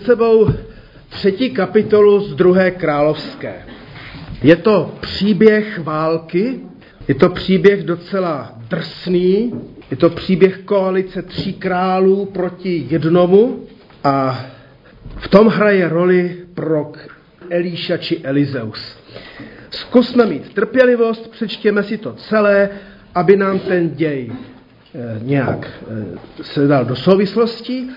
Sebou třetí kapitolu z druhé královské. Je to příběh války, je to příběh docela drsný, je to příběh koalice tří králů proti jednomu a v tom hraje roli prorok Elíša či Elizeus. Zkusme mít trpělivost, přečtěme si to celé, aby nám ten děj eh, nějak eh, se dal do souvislosti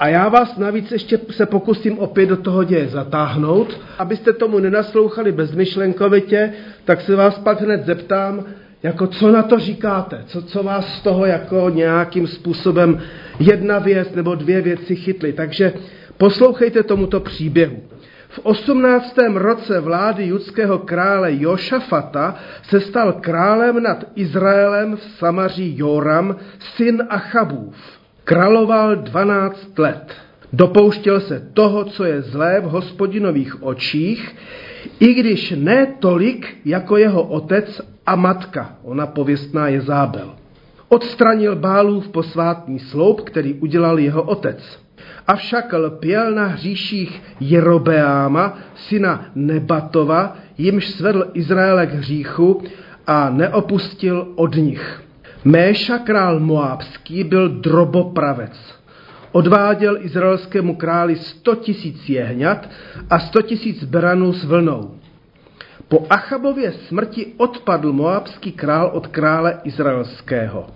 a já vás navíc ještě se pokusím opět do toho děje zatáhnout. Abyste tomu nenaslouchali bezmyšlenkovitě, tak se vás pak hned zeptám, jako co na to říkáte? Co, co vás z toho jako nějakým způsobem jedna věc nebo dvě věci chytly? Takže poslouchejte tomuto příběhu. V 18. roce vlády judského krále Jošafata se stal králem nad Izraelem v Samaří Joram, syn Achabův. Královal 12 let. Dopouštěl se toho, co je zlé v hospodinových očích, i když ne tolik jako jeho otec a matka, ona pověstná Jezábel. Odstranil Bálův posvátný sloup, který udělal jeho otec. Avšak lpěl na hříších Jerobeáma, syna Nebatova, jimž svedl Izraele k hříchu a neopustil od nich. Méša král Moábský byl drobopravec. Odváděl izraelskému králi sto tisíc jehňat a sto tisíc beranů s vlnou. Po Achabově smrti odpadl moabský král od krále izraelského.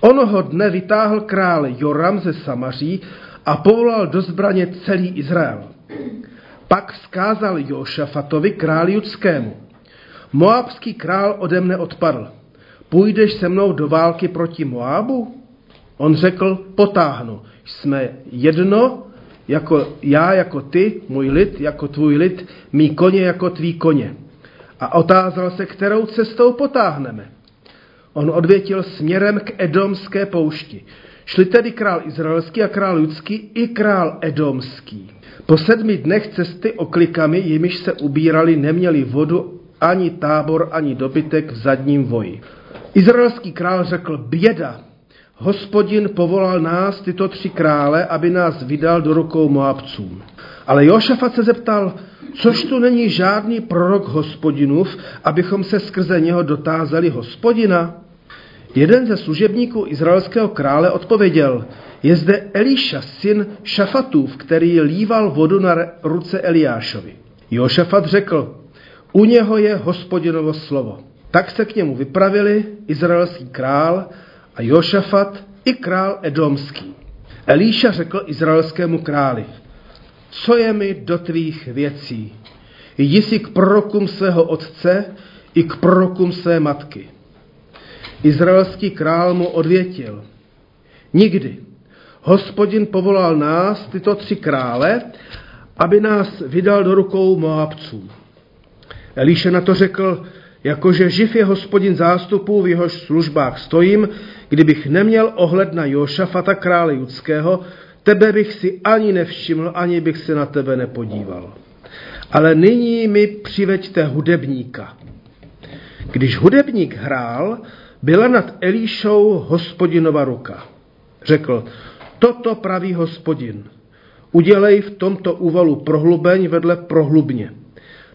Onoho dne vytáhl král Joram ze Samaří a povolal do zbraně celý Izrael. Pak vzkázal Jošafatovi králi judskému. Moabský král ode mne odpadl. Půjdeš se mnou do války proti Moabu? On řekl, potáhnu. Jsme jedno, jako já jako ty, můj lid jako tvůj lid, mý koně jako tvý koně. A otázal se, kterou cestou potáhneme. On odvětil směrem k Edomské poušti. Šli tedy král izraelský a král judský i král edomský. Po sedmi dnech cesty oklikami, jimiž se ubírali, neměli vodu ani tábor, ani dobytek v zadním voji. Izraelský král řekl, běda, hospodin povolal nás, tyto tři krále, aby nás vydal do rukou Moabcům. Ale Jošafat se zeptal, což tu není žádný prorok hospodinův, abychom se skrze něho dotázali hospodina? Jeden ze služebníků izraelského krále odpověděl, je zde Eliša, syn Šafatův, který líval vodu na ruce Eliášovi. Jošafat řekl, u něho je hospodinovo slovo. Tak se k němu vypravili izraelský král a Jošafat i král Edomský. Elíša řekl izraelskému králi, co je mi do tvých věcí? Jdi si k prorokům svého otce i k prorokům své matky. Izraelský král mu odvětil, nikdy. Hospodin povolal nás, tyto tři krále, aby nás vydal do rukou Moabců. Elíše na to řekl, jakože živ je hospodin zástupů, v jehož službách stojím, kdybych neměl ohled na Jošafata krále judského, tebe bych si ani nevšiml, ani bych se na tebe nepodíval. Ale nyní mi přiveďte hudebníka. Když hudebník hrál, byla nad Elíšou hospodinova ruka. Řekl, toto praví hospodin. Udělej v tomto úvalu prohlubeň vedle prohlubně.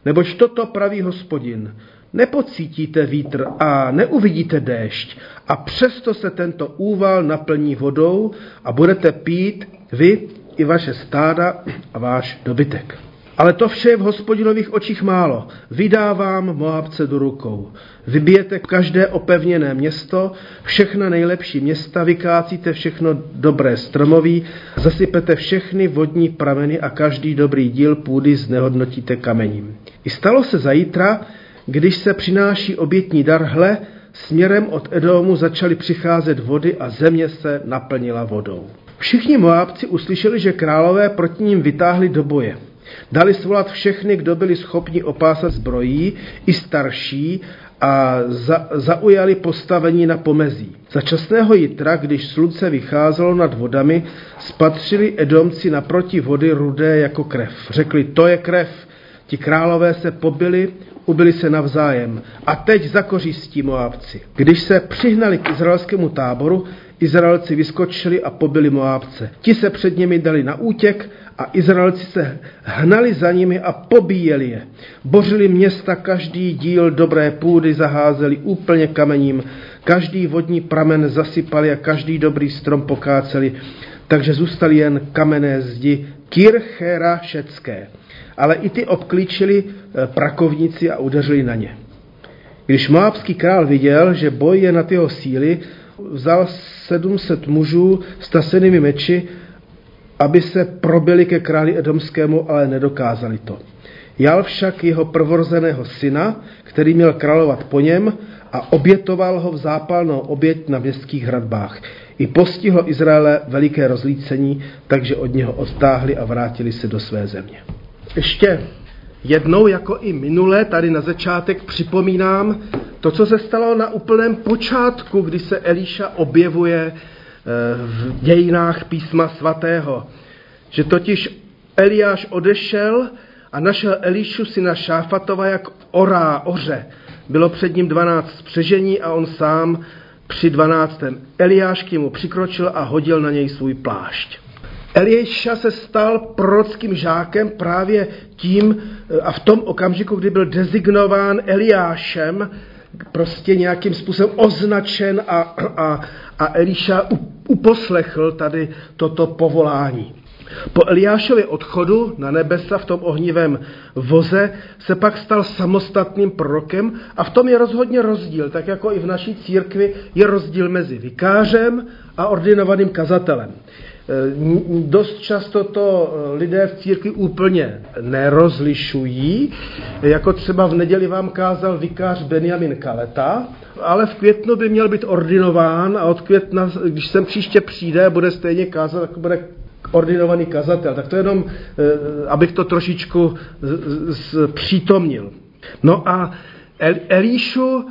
Nebož toto praví hospodin. Nepocítíte vítr a neuvidíte déšť a přesto se tento úval naplní vodou a budete pít vy i vaše stáda a váš dobytek. Ale to vše je v hospodinových očích málo. Vydávám Moabce do rukou. Vybijete každé opevněné město, všechna nejlepší města, vykácíte všechno dobré stromoví, zasypete všechny vodní prameny a každý dobrý díl půdy znehodnotíte kamením. I stalo se zítra, když se přináší obětní dar, hle, směrem od Edomu začaly přicházet vody a země se naplnila vodou. Všichni Moabci uslyšeli, že králové proti ním vytáhli do boje. Dali svolat všechny, kdo byli schopni opásat zbrojí, i starší, a za, zaujali postavení na pomezí. Za časného jitra, když slunce vycházelo nad vodami, spatřili Edomci naproti vody rudé jako krev. Řekli, to je krev. Ti králové se pobili, ubili se navzájem. A teď zakořistí Moábci. Když se přihnali k izraelskému táboru, Izraelci vyskočili a pobili Moábce. Ti se před nimi dali na útěk a Izraelci se hnali za nimi a pobíjeli je. Bořili města, každý díl dobré půdy zaházeli úplně kamením, každý vodní pramen zasypali a každý dobrý strom pokáceli, takže zůstaly jen kamenné zdi Kirchera všecké. Ale i ty obklíčili eh, prakovníci a udeřili na ně. Když Moabský král viděl, že boj je na jeho síly, vzal 700 mužů s tasenými meči, aby se probili ke králi Edomskému, ale nedokázali to. Jal však jeho prvorozeného syna, který měl královat po něm, a obětoval ho v zápalnou oběť na městských hradbách. I postihlo Izraele veliké rozlícení, takže od něho odtáhli a vrátili se do své země. Ještě jednou, jako i minule, tady na začátek připomínám to, co se stalo na úplném počátku, kdy se Elíša objevuje eh, v dějinách písma svatého. Že totiž Eliáš odešel a našel Elíšu syna Šáfatova, jak orá, oře. Bylo před ním dvanáct spřežení a on sám při dvanáctém Eliáš k němu přikročil a hodil na něj svůj plášť. Eliáša se stal prorockým žákem právě tím eh, a v tom okamžiku, kdy byl designován Eliášem, prostě nějakým způsobem označen a, a, a Eliša uposlechl tady toto povolání. Po Eliášově odchodu na nebesa v tom ohnivém voze se pak stal samostatným prorokem a v tom je rozhodně rozdíl, tak jako i v naší církvi je rozdíl mezi vikářem a ordinovaným kazatelem. E, dost často to e, lidé v církvi úplně nerozlišují, jako třeba v neděli vám kázal vikář Benjamin Kaleta, ale v květnu by měl být ordinován a od května, když sem příště přijde, bude stejně kázat, tak bude ordinovaný kazatel. Tak to jenom, eh, abych to trošičku přítomnil. No a Elíšu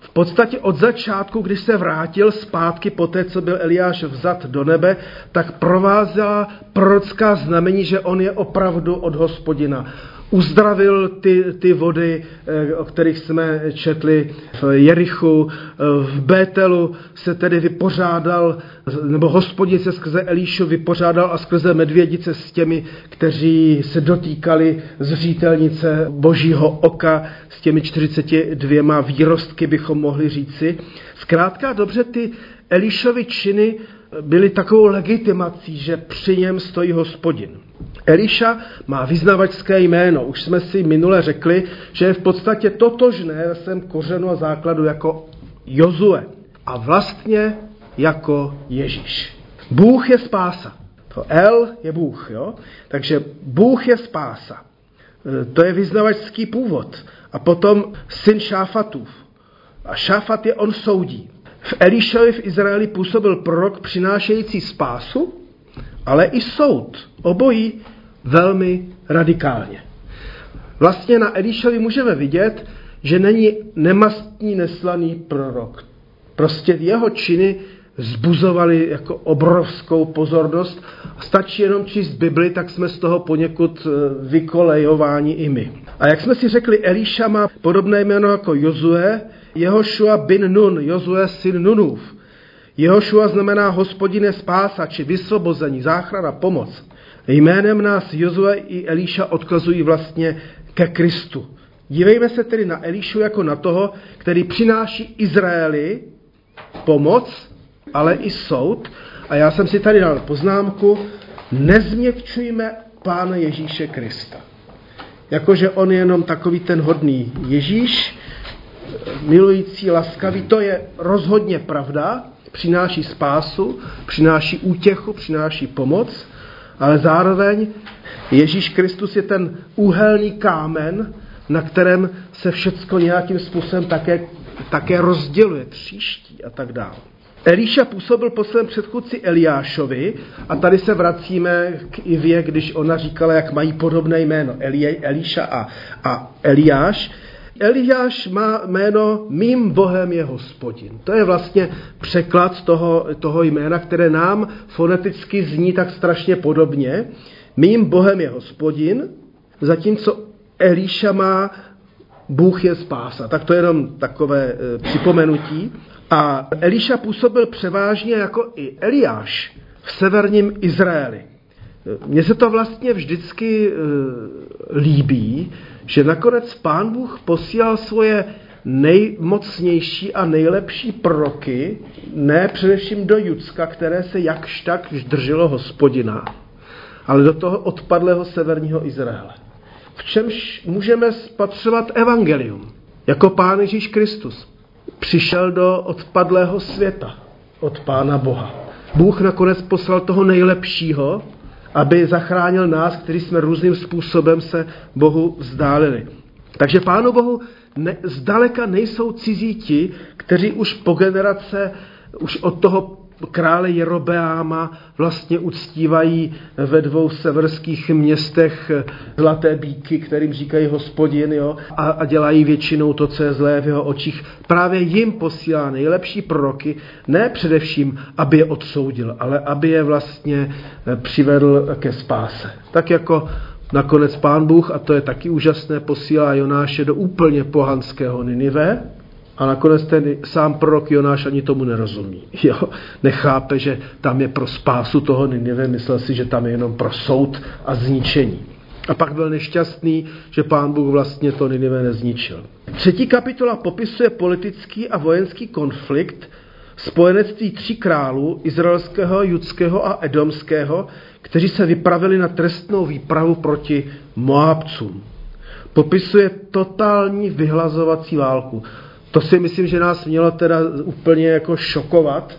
v podstatě od začátku, když se vrátil zpátky po té, co byl Eliáš vzat do nebe, tak provázela prorocká znamení, že on je opravdu od hospodina uzdravil ty, ty vody, eh, o kterých jsme četli v Jerichu, eh, v Bételu se tedy vypořádal, nebo hospodin se skrze Elíšu vypořádal a skrze medvědice s těmi, kteří se dotýkali zřítelnice božího oka s těmi 42 výrostky, bychom mohli říci. Zkrátka dobře ty Elíšovy činy byly takovou legitimací, že při něm stojí hospodin. Eliša má vyznavačské jméno. Už jsme si minule řekli, že je v podstatě totožné ve svém kořenu a základu jako Jozue. A vlastně jako Ježíš. Bůh je spása. To El je Bůh, jo? Takže Bůh je spása. E, to je vyznavačský původ. A potom syn Šáfatův. A Šáfat je on soudí. V Elišovi v Izraeli působil prorok přinášející spásu, ale i soud. Obojí velmi radikálně. Vlastně na Elišovi můžeme vidět, že není nemastní neslaný prorok. Prostě jeho činy zbuzovali jako obrovskou pozornost. Stačí jenom číst Bibli, tak jsme z toho poněkud eh, vykolejováni i my. A jak jsme si řekli, Elíša má podobné jméno jako Jozue, Jehošua bin Nun, Jozue syn Nunův. Jehošua znamená hospodine spása, či vysvobození, záchrana, pomoc. Jménem nás Jozue i Elíša odkazují vlastně ke Kristu. Dívejme se tedy na Elíšu jako na toho, který přináší Izraeli pomoc, ale i soud. A já jsem si tady dal poznámku, nezměkčujme Pána Ježíše Krista. Jakože on je jenom takový ten hodný Ježíš, milující, laskavý, to je rozhodně pravda, přináší spásu, přináší útěchu, přináší pomoc, ale zároveň Ježíš Kristus je ten úhelný kámen, na kterém se všecko nějakým způsobem také, také rozděluje, tříští a tak dále. Elíša působil po svém předchůdci Eliášovi a tady se vracíme k Ivě, když ona říkala, jak mají podobné jméno Eli, Elíša a, a Eliáš. Eliáš má jméno Mým Bohem je hospodin. To je vlastně překlad toho, toho jména, které nám foneticky zní tak strašně podobně. Mým Bohem je hospodin, zatímco Elíša má Bůh je spása. Tak to je jenom takové e, připomenutí. A Eliša působil převážně jako i Eliáš v severním Izraeli. Mně se to vlastně vždycky líbí, že nakonec pán Bůh posílal svoje nejmocnější a nejlepší proroky, ne především do Judska, které se jakž tak drželo hospodina, ale do toho odpadlého severního Izraele. V čemž můžeme spatřovat evangelium, jako Pán Ježíš Kristus. Přišel do odpadlého světa od Pána Boha. Bůh nakonec poslal toho nejlepšího, aby zachránil nás, kteří jsme různým způsobem se Bohu vzdálili. Takže Pánu Bohu ne, zdaleka nejsou cizí ti, kteří už po generace, už od toho krále Jerobeáma vlastně uctívají ve dvou severských městech zlaté bíky, kterým říkají hospodin, jo, a, a dělají většinou to, co je zlé v jeho očích. Právě jim posílá nejlepší proroky, ne především, aby je odsoudil, ale aby je vlastně přivedl ke spáse. Tak jako Nakonec pán Bůh, a to je taky úžasné, posílá Jonáše do úplně pohanského Ninive, a nakonec ten sám prorok Jonáš ani tomu nerozumí. Jo? Nechápe, že tam je pro spásu toho Ninive, myslel si, že tam je jenom pro soud a zničení. A pak byl nešťastný, že pán Bůh vlastně to Ninive nezničil. Třetí kapitola popisuje politický a vojenský konflikt, spojenectví tří králů, izraelského, judského a edomského, kteří se vypravili na trestnou výpravu proti Moabcům. Popisuje totální vyhlazovací válku. To si myslím, že nás mělo teda úplně jako šokovat,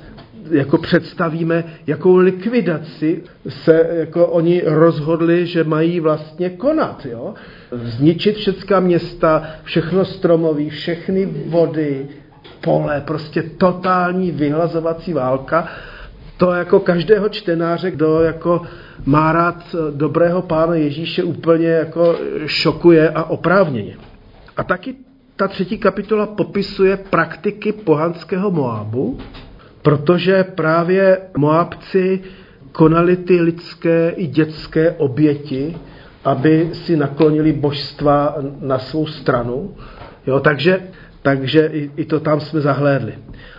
jako představíme, jakou likvidaci se jako oni rozhodli, že mají vlastně konat. Jo? Zničit všechna města, všechno stromoví, všechny vody, pole, prostě totální vyhlazovací válka. To jako každého čtenáře, kdo jako má rád dobrého pána Ježíše, úplně jako šokuje a oprávněně. A taky ta třetí kapitola popisuje praktiky pohanského Moabu, protože právě Moabci konali ty lidské i dětské oběti, aby si naklonili božstva na svou stranu. Jo, takže, takže i, i to tam jsme zahlédli.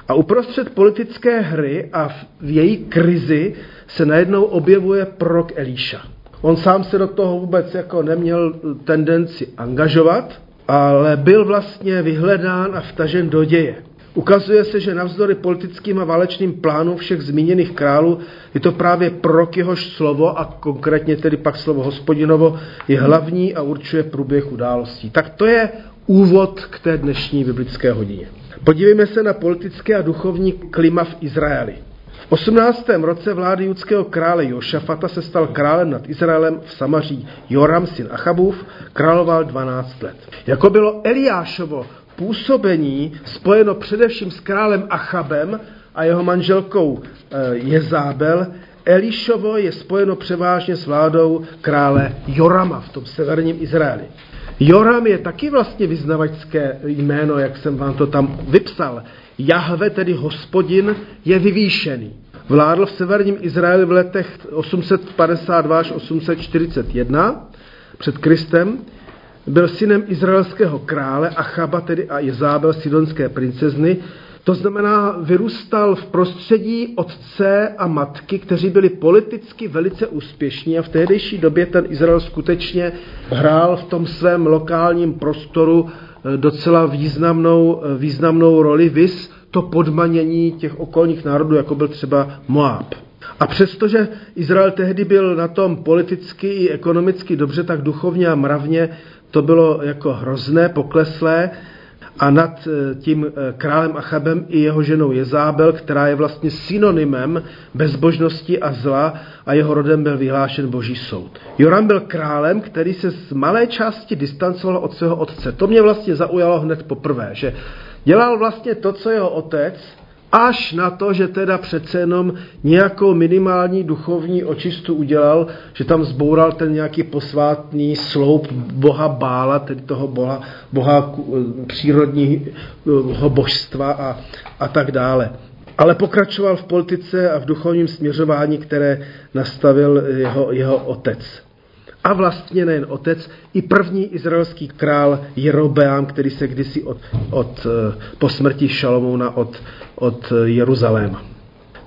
A uprostřed politické hry a v její krizi se najednou objevuje prorok Elíša. On sám se do toho vůbec jako neměl tendenci angažovat, ale byl vlastně vyhledán a vtažen do děje. Ukazuje se, že navzdory politickým a válečným plánům všech zmíněných králů je to právě prorok jehož slovo a konkrétně tedy pak slovo hospodinovo je hlavní a určuje průběh událostí. Tak to je úvod k té dnešní biblické hodině. Podívejme se na politické a duchovní klima v Izraeli. V 18. roce vlády judského krále Jošafata se stal králem nad Izraelem v Samaří Joram, syn Achabův, královal 12 let. Jako bylo Eliášovo působení spojeno především s králem Achabem a jeho manželkou eh, Jezábel, Elišovo je spojeno převážně s vládou krále Jorama v tom severním Izraeli. Joram je taky vlastně vyznavačské jméno, jak jsem vám to tam vypsal. Jahve, tedy hospodin, je vyvýšený. Vládl v severním Izraeli v letech 852 až 841 před Kristem. Byl synem izraelského krále Achaba, tedy a Jezábel, sidonské princezny. To znamená, vyrůstal v prostředí otce a matky, kteří byli politicky velice úspěšní a v tehdejší době ten Izrael skutečně hrál v tom svém lokálním prostoru docela významnou, významnou roli, vys to podmanění těch okolních národů, jako byl třeba Moab. A přestože Izrael tehdy byl na tom politicky i ekonomicky dobře, tak duchovně a mravně to bylo jako hrozné, pokleslé a nad eh, tím eh, králem Achabem i jeho ženou Jezábel, která je vlastně synonymem bezbožnosti a zla a jeho rodem byl vyhlášen boží soud. Joram byl králem, který se z malé části distancoval od svého otce. To mě vlastně zaujalo hned poprvé, že dělal vlastně to, co jeho otec, až na to, že teda přece jenom nějakou minimální duchovní očistu udělal, že tam zboural ten nějaký posvátný sloup boha Bála, tedy toho boha, boha přírodního božstva a, a tak dále. Ale pokračoval v politice a v duchovním směřování, které nastavil jeho, jeho otec a vlastně nejen otec, i první izraelský král Jerobeám, který se kdysi od, od, eh, po smrti Šalomouna od, od Jeruzaléma.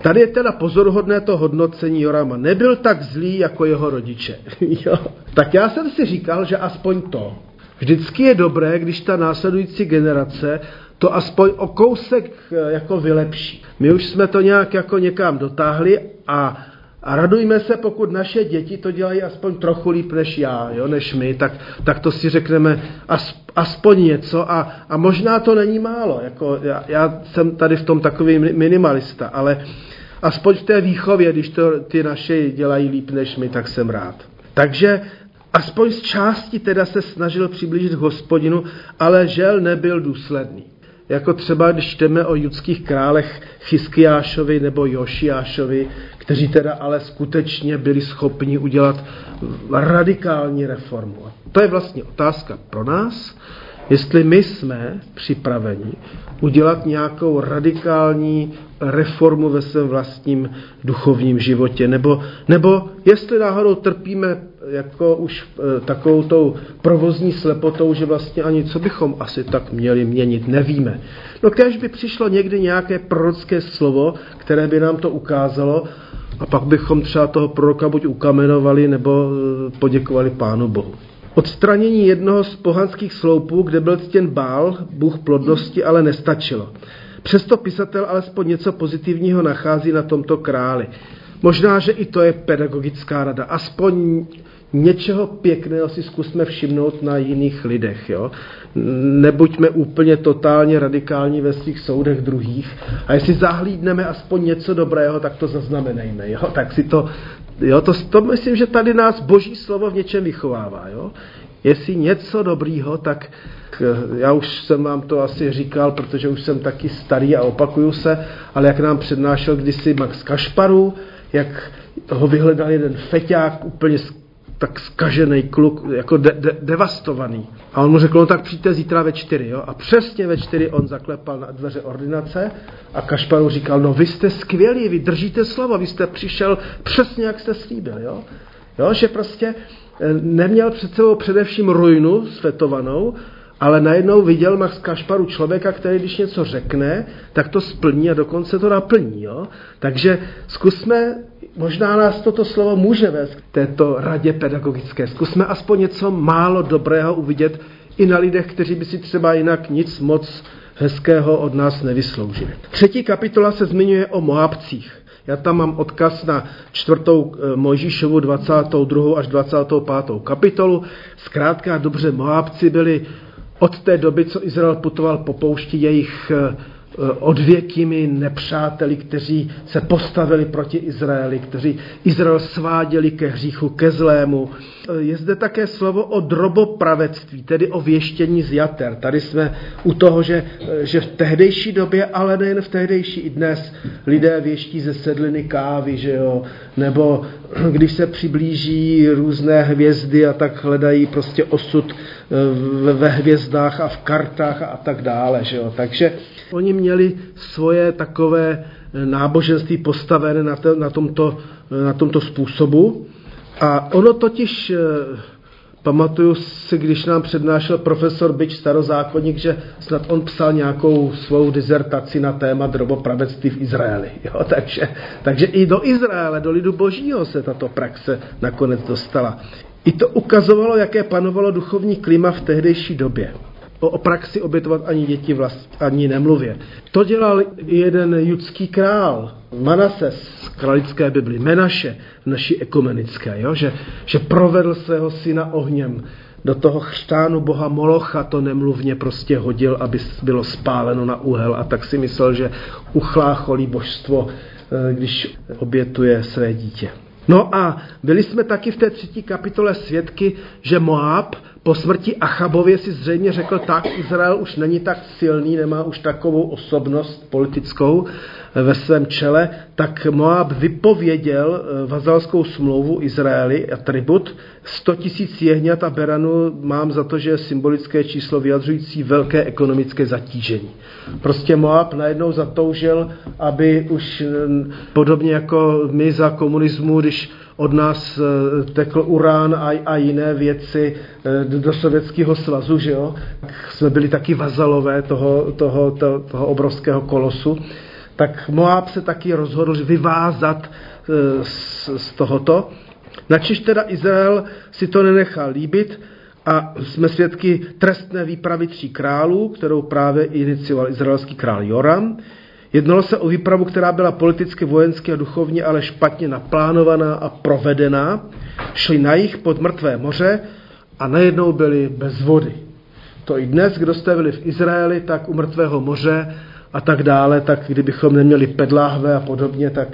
Tady je teda pozoruhodné to hodnocení Jorama. Nebyl tak zlý jako jeho rodiče. jo. Tak já jsem si říkal, že aspoň to. Vždycky je dobré, když ta následující generace to aspoň o kousek eh, jako vylepší. My už jsme to nějak jako někam dotáhli a a radujme se, pokud naše děti to dělají aspoň trochu líp než já, jo, než my, tak, tak to si řekneme as, aspoň něco a, a možná to není málo. Jako já, já jsem tady v tom takový minimalista, ale aspoň v té výchově, když to ty naše dělají líp než my, tak jsem rád. Takže aspoň z části teda se snažil přiblížit k hospodinu, ale žel nebyl důsledný. Jako třeba, když čteme o judských králech Chyskiášovi nebo Jošiášovi, kteří teda ale skutečně byli schopni udělat radikální reformu. A to je vlastně otázka pro nás, jestli my jsme připraveni udělat nějakou radikální reformu ve svém vlastním duchovním životě, nebo, nebo jestli náhodou trpíme jako už e, takovou tou provozní slepotou, že vlastně ani co bychom asi tak měli měnit, nevíme. No kež by přišlo někdy nějaké prorocké slovo, které by nám to ukázalo a pak bychom třeba toho proroka buď ukamenovali, nebo e, poděkovali Pánu Bohu. Odstranění jednoho z pohanských sloupů, kde byl ctěn bál, bůh plodnosti, ale nestačilo. Přesto pisatel alespoň něco pozitivního nachází na tomto králi. Možná, že i to je pedagogická rada. Aspoň něčeho pěkného si zkusme všimnout na jiných lidech. Jo? Nebuďme úplně totálně radikální ve svých soudech druhých. A jestli zahlídneme aspoň něco dobrého, tak to zaznamenejme. Jo? Tak si to, jo? To, to myslím, že tady nás boží slovo v něčem vychovává. Jo? Jestli něco dobrýho, tak já už jsem vám to asi říkal, protože už jsem taky starý a opakuju se, ale jak nám přednášel kdysi Max Kašparu, jak ho vyhledal jeden feťák úplně tak skažený kluk, jako de, de, devastovaný. A on mu řekl, no tak přijďte zítra ve čtyři. Jo? A přesně ve čtyři on zaklepal na dveře ordinace a Kašparu říkal, no vy jste skvělí, vy držíte slovo, vy jste přišel přesně, jak jste slíbil. Jo? Jo, že prostě eh, neměl před sebou především ruinu svetovanou, ale najednou viděl Max Kašparu člověka, který když něco řekne, tak to splní a dokonce to naplní. Jo? Takže zkusme, možná nás toto slovo může vést k této radě pedagogické. Zkusme aspoň něco málo dobrého uvidět i na lidech, kteří by si třeba jinak nic moc hezkého od nás nevysloužili. Třetí kapitola se zmiňuje o Moabcích. Já tam mám odkaz na čtvrtou eh, Mojžíšovu 22. až 25. kapitolu. Zkrátka dobře, Moabci byli od té doby, co Izrael putoval po poušti, jejich eh, odvěkými nepřáteli, kteří se postavili proti Izraeli, kteří Izrael sváděli ke hříchu, ke zlému. Je zde také slovo o drobopravectví, tedy o věštění z jater. Tady jsme u toho, že, že v tehdejší době, ale nejen v tehdejší, i dnes lidé věští ze sedliny kávy, že jo? nebo když se přiblíží různé hvězdy a tak hledají prostě osud eh, ve hvězdách a v kartách a tak dále. Že jo? Takže Oni měli svoje takové eh, náboženství postavené na, to, na, tomto, eh, na tomto způsobu. A ono totiž, pamatuju si, když nám přednášel profesor Byč starozákonník, že snad on psal nějakou svou dizertaci na téma drobopravectví v Izraeli. Jo? Takže, takže i do Izraele, do lidu božího se tato praxe nakonec dostala. I to ukazovalo, jaké panovalo duchovní klima v tehdejší době o praxi obětovat ani děti vlast, ani nemluvě. To dělal jeden judský král, Manases z kralické Bibli, Menaše v naší ekumenické, jo? Že, že provedl svého syna ohněm do toho chřtánu boha Molocha to nemluvně prostě hodil, aby bylo spáleno na úhel a tak si myslel, že uchlácholí božstvo, eh, když obětuje své dítě. No a byli jsme taky v té třetí kapitole svědky, že Moab po smrti Achabově si zřejmě řekl, tak Izrael už není tak silný, nemá už takovou osobnost politickou ve svém čele, tak Moab vypověděl eh, vazalskou smlouvu Izraeli a tribut 100 tisíc jehňat a beranu mám za to, že je symbolické číslo vyjadřující velké ekonomické zatížení. Prostě Moab najednou zatoužil, aby už eh, podobně jako my za komunismu, když od nás eh, tekl urán a, a jiné věci eh, do Sovětského svazu, že jo? Jsme byli taky vazalové toho, toho, toho, toho obrovského kolosu. tak Moab se taky rozhodl vyvázat e, z, z tohoto. Načež teda Izrael si to nenechal líbit a jsme svědky trestné výpravy tří králů, kterou právě inicioval izraelský král Joram. Jednalo se o výpravu, která byla politicky, vojensky a duchovně ale špatně naplánovaná a provedená. Šli na jich pod mrtvé moře a najednou byli bez vody. To i dnes, kdo jste byli v Izraeli, tak u mrtvého moře a tak dále, tak kdybychom neměli pedláhve a podobně, tak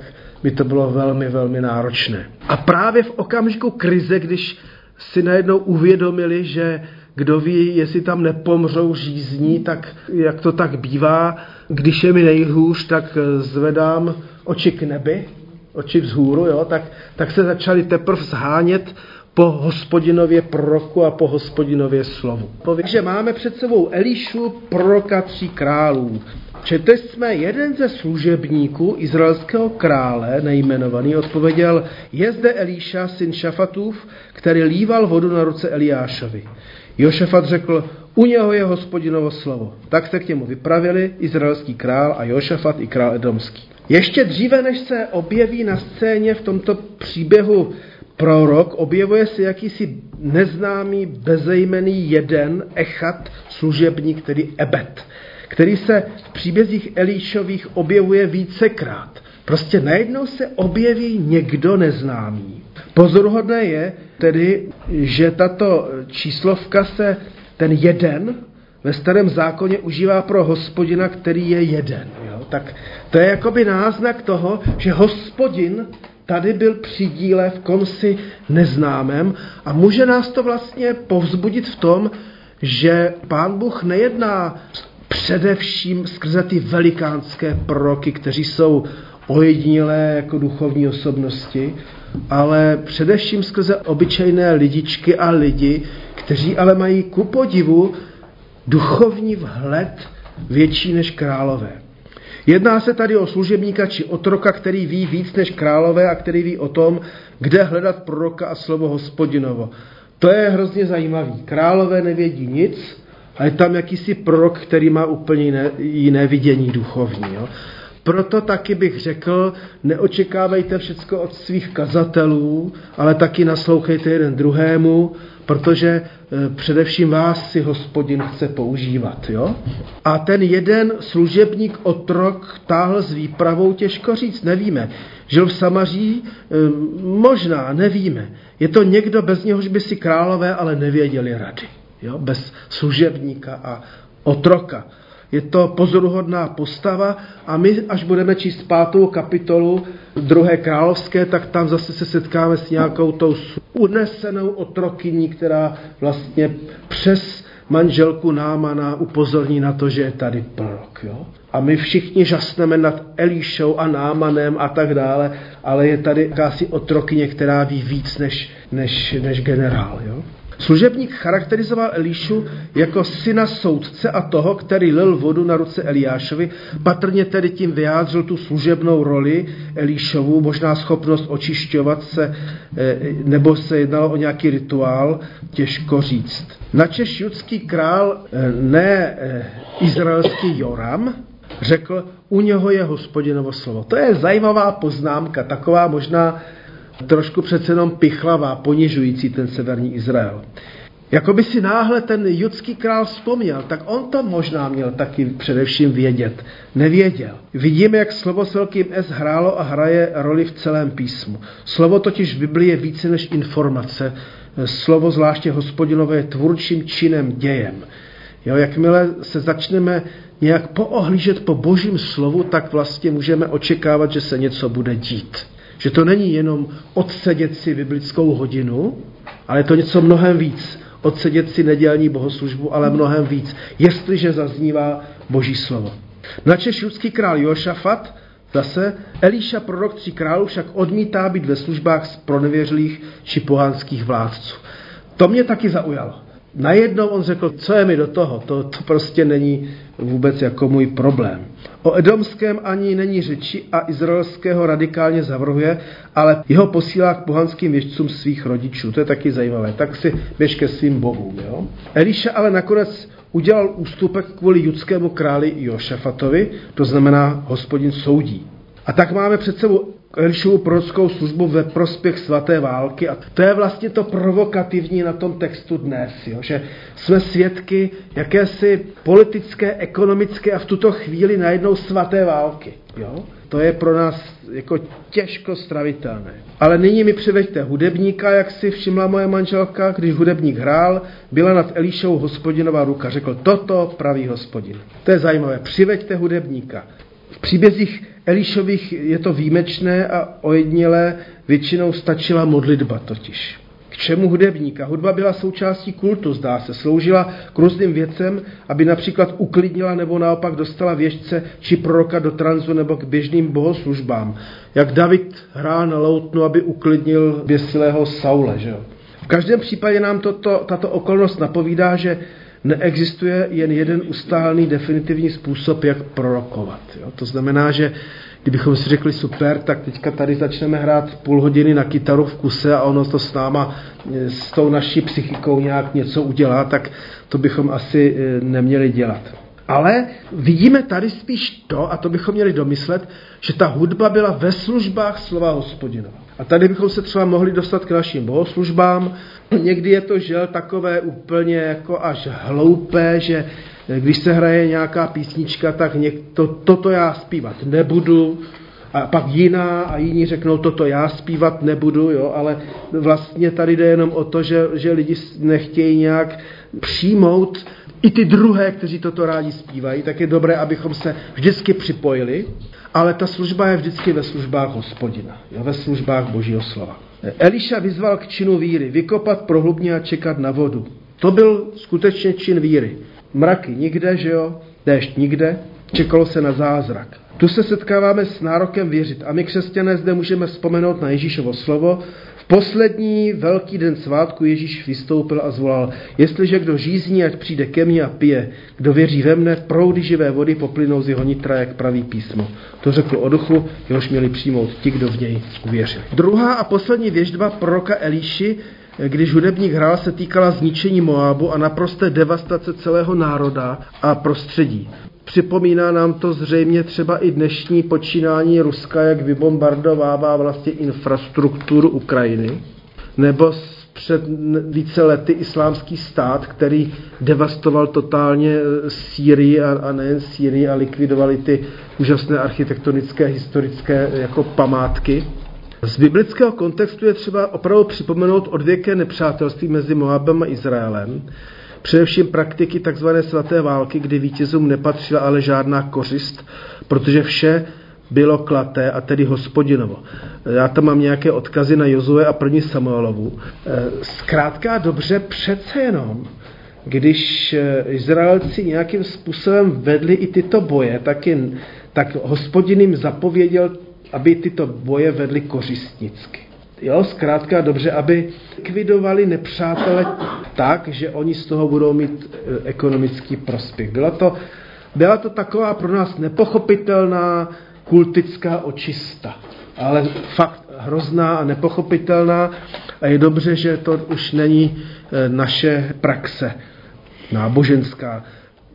by to bylo velmi, velmi náročné. A právě v okamžiku krize, když si najednou uvědomili, že kdo ví, jestli tam nepomřou žízní, tak jak to tak bývá, když je mi nejhůř, tak zvedám oči k nebi, oči vzhůru, jo, tak, tak se začali teprve zhánět po hospodinově proroku a po hospodinově slovu. Takže máme před sebou Elišu, proroka tří králů. Četli jsme, jeden ze služebníků izraelského krále, nejmenovaný, odpověděl, je zde Elíša, syn Šafatův, který líval vodu na ruce Eliášovi. Jošafat řekl, u něho je hospodinovo slovo. Tak se k němu vypravili izraelský král a Jošafat i král Edomský. Ještě dříve, než se objeví na scéně v tomto příběhu prorok, objevuje se jakýsi neznámý, bezejmený jeden echat, služebník, tedy Ebet který se v příbězích Elíšových objevuje vícekrát. Prostě najednou se objeví někdo neznámý. Pozoruhodné je tedy, že tato číslovka se, ten jeden, ve starém zákoně užívá pro hospodina, který je jeden. Jo? Tak to je jakoby náznak toho, že hospodin tady byl při díle v komsi neznámém a může nás to vlastně povzbudit v tom, že pán Bůh nejedná především skrze ty velikánské proroky, kteří jsou ojedinělé jako duchovní osobnosti, ale především skrze obyčejné lidičky a lidi, kteří ale mají ku podivu duchovní vhled větší než králové. Jedná se tady o služebníka či otroka, který ví víc než králové a který ví o tom, kde hledat proroka a slovo hospodinovo. To je hrozně zajímavý. Králové nevědí nic, a je tam jakýsi prorok, který má úplně jiné, jiné vidění duchovní. Jo? Proto taky bych řekl, neočekávejte všecko od svých kazatelů, ale taky naslouchejte jeden druhému, protože e, především vás si hospodin chce používat. Jo? A ten jeden služebník otrok táhl s výpravou, těžko říct, nevíme. Žil v Samaří? E, možná, nevíme. Je to někdo, bez něhož by si králové ale nevěděli rady jo? bez služebníka a otroka. Je to pozoruhodná postava a my, až budeme číst pátou kapitolu druhé královské, tak tam zase se setkáme s nějakou tou unesenou otrokyní, která vlastně přes manželku Námana upozorní na to, že je tady prorok. Jo? A my všichni žasneme nad Elíšou a Námanem a tak dále, ale je tady jakási otrokyně, která ví víc než, než, než generál. Jo? Služebník charakterizoval Elíšu jako syna soudce a toho, který lil vodu na ruce Eliášovi, patrně tedy tím vyjádřil tu služebnou roli Elíšovu, možná schopnost očišťovat se, eh, nebo se jednalo o nějaký rituál, těžko říct. Načež judský král, eh, ne eh, izraelský Joram, řekl, u něho je hospodinovo slovo. To je zajímavá poznámka, taková možná trošku přece jenom pichlavá, ponižující ten severní Izrael. Jakoby si náhle ten judský král vzpomněl, tak on to možná měl taky především vědět. Nevěděl. Vidíme, jak slovo s velkým S hrálo a hraje roli v celém písmu. Slovo totiž v Biblii je více než informace. Slovo zvláště hospodinové je tvůrčím činem, dějem. Jo, jakmile se začneme nějak poohlížet po božím slovu, tak vlastně můžeme očekávat, že se něco bude dít. Že to není jenom odsedět si biblickou hodinu, ale je to něco mnohem víc. Odsedět si nedělní bohoslužbu, ale mnohem víc, jestliže zaznívá boží slovo. Načež judský král Jošafat, zase Elíša prorok tří králů však odmítá být ve službách z pronevěřlých či pohanských vládců. To mě taky zaujalo. Najednou on řekl, co je mi do toho, to, to prostě není vůbec jako můj problém. O edomském ani není řeči a izraelského radikálně zavrhuje, ale jeho posílá k pohanským věžcům svých rodičů. To je taky zajímavé. Tak si běž ke svým bohům. Jo? Elíša ale nakonec udělal ústupek kvůli judskému králi Jošafatovi, to znamená hospodin soudí. A tak máme před sebou Elišovu prorockou službu ve prospěch svaté války. A to je vlastně to provokativní na tom textu dnes, jo? že jsme svědky jakési politické, ekonomické a v tuto chvíli najednou svaté války. Jo? To je pro nás jako těžko stravitelné. Ale nyní mi přiveďte hudebníka, jak si všimla moje manželka, když hudebník hrál, byla nad Elišou hospodinová ruka. Řekl, toto pravý hospodin. To je zajímavé. Přiveďte hudebníka. V příbězích Elišových je to výjimečné a ojednělé, většinou stačila modlitba totiž. K čemu hudebníka? Hudba byla součástí kultu, zdá se. Sloužila k různým věcem, aby například uklidnila nebo naopak dostala věžce či proroka do tranzu nebo k běžným bohoslužbám. Jak David hrál na loutnu, aby uklidnil běsilého Saule. Že? V každém případě nám toto, tato okolnost napovídá, že neexistuje jen jeden ustálný definitivní způsob, jak prorokovat. Jo? To znamená, že kdybychom si řekli super, tak teďka tady začneme hrát půl hodiny na kytaru v kuse a ono to s náma, s tou naší psychikou nějak něco udělá, tak to bychom asi e, neměli dělat. Ale vidíme tady spíš to, a to bychom měli domyslet, že ta hudba byla ve službách slova hospodinova. A tady bychom se třeba mohli dostat k našim bohoslužbám. Někdy je to žel takové úplně jako až hloupé, že když se hraje nějaká písnička, tak někdo, toto já zpívat nebudu, a pak jiná a jiní řeknou, toto já zpívat nebudu, jo, ale vlastně tady jde jenom o to, že, že lidi nechtějí nějak přijmout i ty druhé, kteří toto rádi zpívají, tak je dobré, abychom se vždycky připojili, ale ta služba je vždycky ve službách hospodina, jo, ve službách božího slova. Eliša vyzval k činu víry, vykopat prohlubně a čekat na vodu. To byl skutečně čin víry. Mraky nikde, že jo, déšť nikde, čekalo se na zázrak. Tu se setkáváme s nárokem věřit a my křesťané zde můžeme vzpomenout na Ježíšovo slovo, poslední velký den svátku Ježíš vystoupil a zvolal, jestliže kdo žízní, ať přijde ke mně a pije. Kdo věří ve mne, proudy živé vody poplynou z jeho nitra, jak praví písmo. To řekl o duchu, jehož měli přijmout ti, kdo v něj uvěřili. Druhá a poslední věždba proroka Elíši, když hudebník hrál, se týkala zničení Moabu a naprosté devastace celého národa a prostředí. Připomíná nám to zřejmě třeba i dnešní počínání Ruska, jak vybombardovává vlastně infrastrukturu Ukrajiny, nebo před více lety islámský stát, který devastoval totálně Sýrii a, a nejen Sýrii a likvidovali ty úžasné architektonické, historické jako památky. Z biblického kontextu je třeba opravdu připomenout odvěké nepřátelství mezi Moabem a Izraelem, Především praktiky tzv. svaté války, kdy vítězům nepatřila ale žádná kořist, protože vše bylo klaté a tedy hospodinovo. Já tam mám nějaké odkazy na Jozue a první Samuelovu. Eh, zkrátka dobře přece jenom, když eh, Izraelci nějakým způsobem vedli i tyto boje, tak, jen, tak hospodin jim zapověděl, aby tyto boje vedli kořistnicky. Jo, zkrátka dobře, aby likvidovali nepřátele tak, že oni z toho budou mít e, ekonomický prospěch. Byla to, byla to taková pro nás nepochopitelná kultická očista, ale fakt hrozná a nepochopitelná a je dobře, že to už není e, naše praxe náboženská.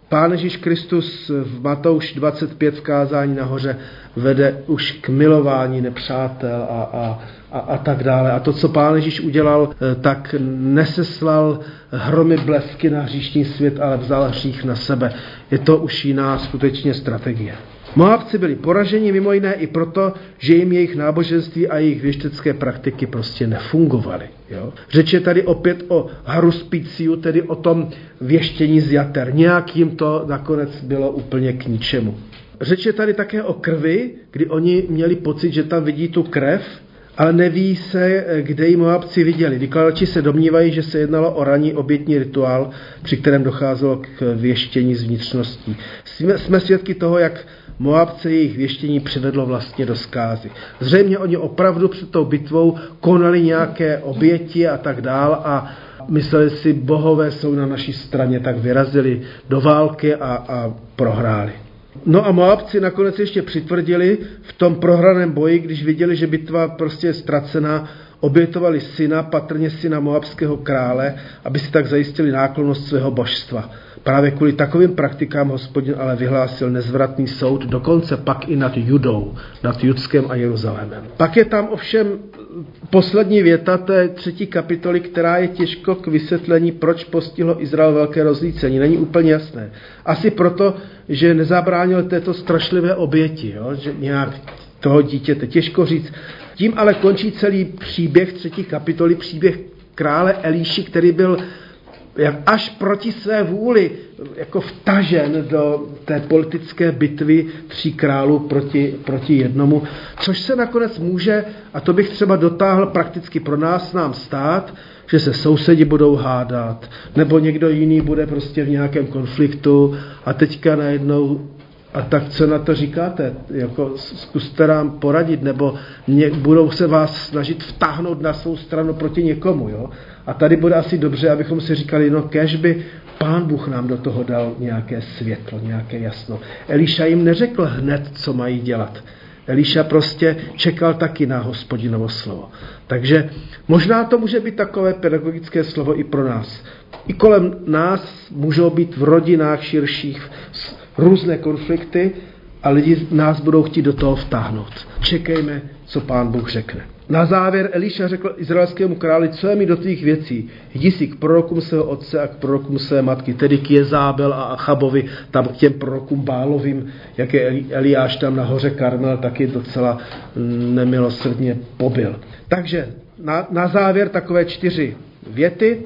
Pán Ježíš Kristus v Matouš 25 v kázání nahoře vede už k milování nepřátel a, a, a, a tak dále. A to, co Pán Ježíš udělal, eh, tak neseslal hromy blesky na hříšní svět, ale vzal hřích na sebe. Je to už jiná skutečně strategie. Moabci byli poraženi mimo jiné i proto, že jim jejich náboženství a jejich věštecké praktiky prostě nefungovaly. Jo? Řeč je tady opět o haruspiciu, tedy o tom věštění z jater. Nějak jim to nakonec bylo úplně k ničemu. Řeč je tady také o krvi, kdy oni měli pocit, že tam vidí tu krev, ale neví se, kde ji Moabci viděli. Vykladači se domnívají, že se jednalo o ranní obětní rituál, při kterém docházelo k věštění z vnitřností. Jsme, jsme svědky toho, jak Moabce jejich věštění přivedlo vlastně do zkázy. Zřejmě oni opravdu před tou bitvou konali nějaké oběti a tak dál a mysleli si, bohové jsou na naší straně, tak vyrazili do války a, a prohráli. No a Moabci nakonec ještě přitvrdili v tom prohraném boji, když viděli, že bitva prostě je ztracená, obětovali syna, patrně syna moabského krále, aby si tak zajistili náklonnost svého božstva. Právě kvůli takovým praktikám hospodin ale vyhlásil nezvratný soud, dokonce pak i nad Judou, nad Judském a Jeruzalémem. Pak je tam ovšem poslední věta té třetí kapitoly, která je těžko k vysvětlení, proč postihlo Izrael velké rozlícení. Není úplně jasné. Asi proto, že nezabránil této strašlivé oběti, jo? že nějak toho dítěte. Těžko říct. Tím ale končí celý příběh třetí kapitoly, příběh krále Elíši, který byl až proti své vůli jako vtažen do té politické bitvy tří králů proti, proti jednomu, což se nakonec může, a to bych třeba dotáhl prakticky pro nás, nám stát, že se sousedi budou hádat, nebo někdo jiný bude prostě v nějakém konfliktu a teďka najednou a tak co na to říkáte? Jako zkuste nám poradit, nebo mě, budou se vás snažit vtáhnout na svou stranu proti někomu. Jo? A tady bude asi dobře, abychom si říkali, no kež by pán Bůh nám do toho dal nějaké světlo, nějaké jasno. Eliša jim neřekl hned, co mají dělat. Eliša prostě čekal taky na hospodinovo slovo. Takže možná to může být takové pedagogické slovo i pro nás. I kolem nás můžou být v rodinách širších různé konflikty a lidi nás budou chtít do toho vtáhnout. Čekejme, co pán Bůh řekne. Na závěr Eliša řekl izraelskému králi, co je mi do těch věcí? Jdi si k prorokům svého otce a k prorokům své matky, tedy k Jezábel a Achabovi, tam k těm prorokům Bálovým, jak je Eliáš tam nahoře Karmel, taky docela nemilosrdně pobil. Takže na, na závěr takové čtyři věty.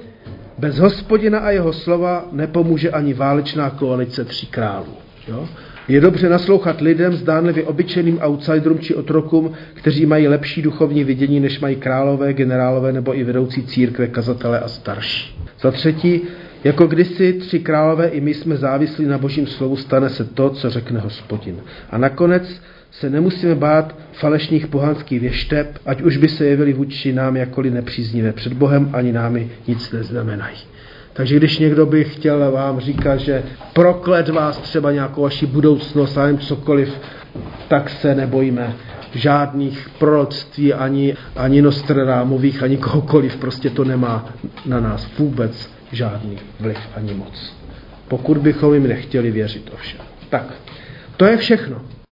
Bez hospodina a jeho slova nepomůže ani válečná koalice tří králů. Jo? Je dobře naslouchat lidem, zdánlivě obyčejným outsiderům či otrokům, kteří mají lepší duchovní vidění, než mají králové, generálové nebo i vedoucí církve, kazatele a starší. Za třetí, jako kdysi tři králové i my jsme závislí na božím slovu, stane se to, co řekne hospodin. A nakonec se nemusíme bát falešných pohanských věšteb, ať už by se jevili vůči nám jakkoliv nepříznivé před Bohem, ani námi nic neznamenají. Takže když někdo by chtěl vám říkat, že proklet vás třeba nějakou vaši budoucnost, a cokoliv, tak se nebojíme žádných proroctví, ani, ani Nostradamových, ani kohokoliv. Prostě to nemá na nás vůbec žádný vliv ani moc. Pokud bychom jim nechtěli věřit ovšem. Tak, to je všechno.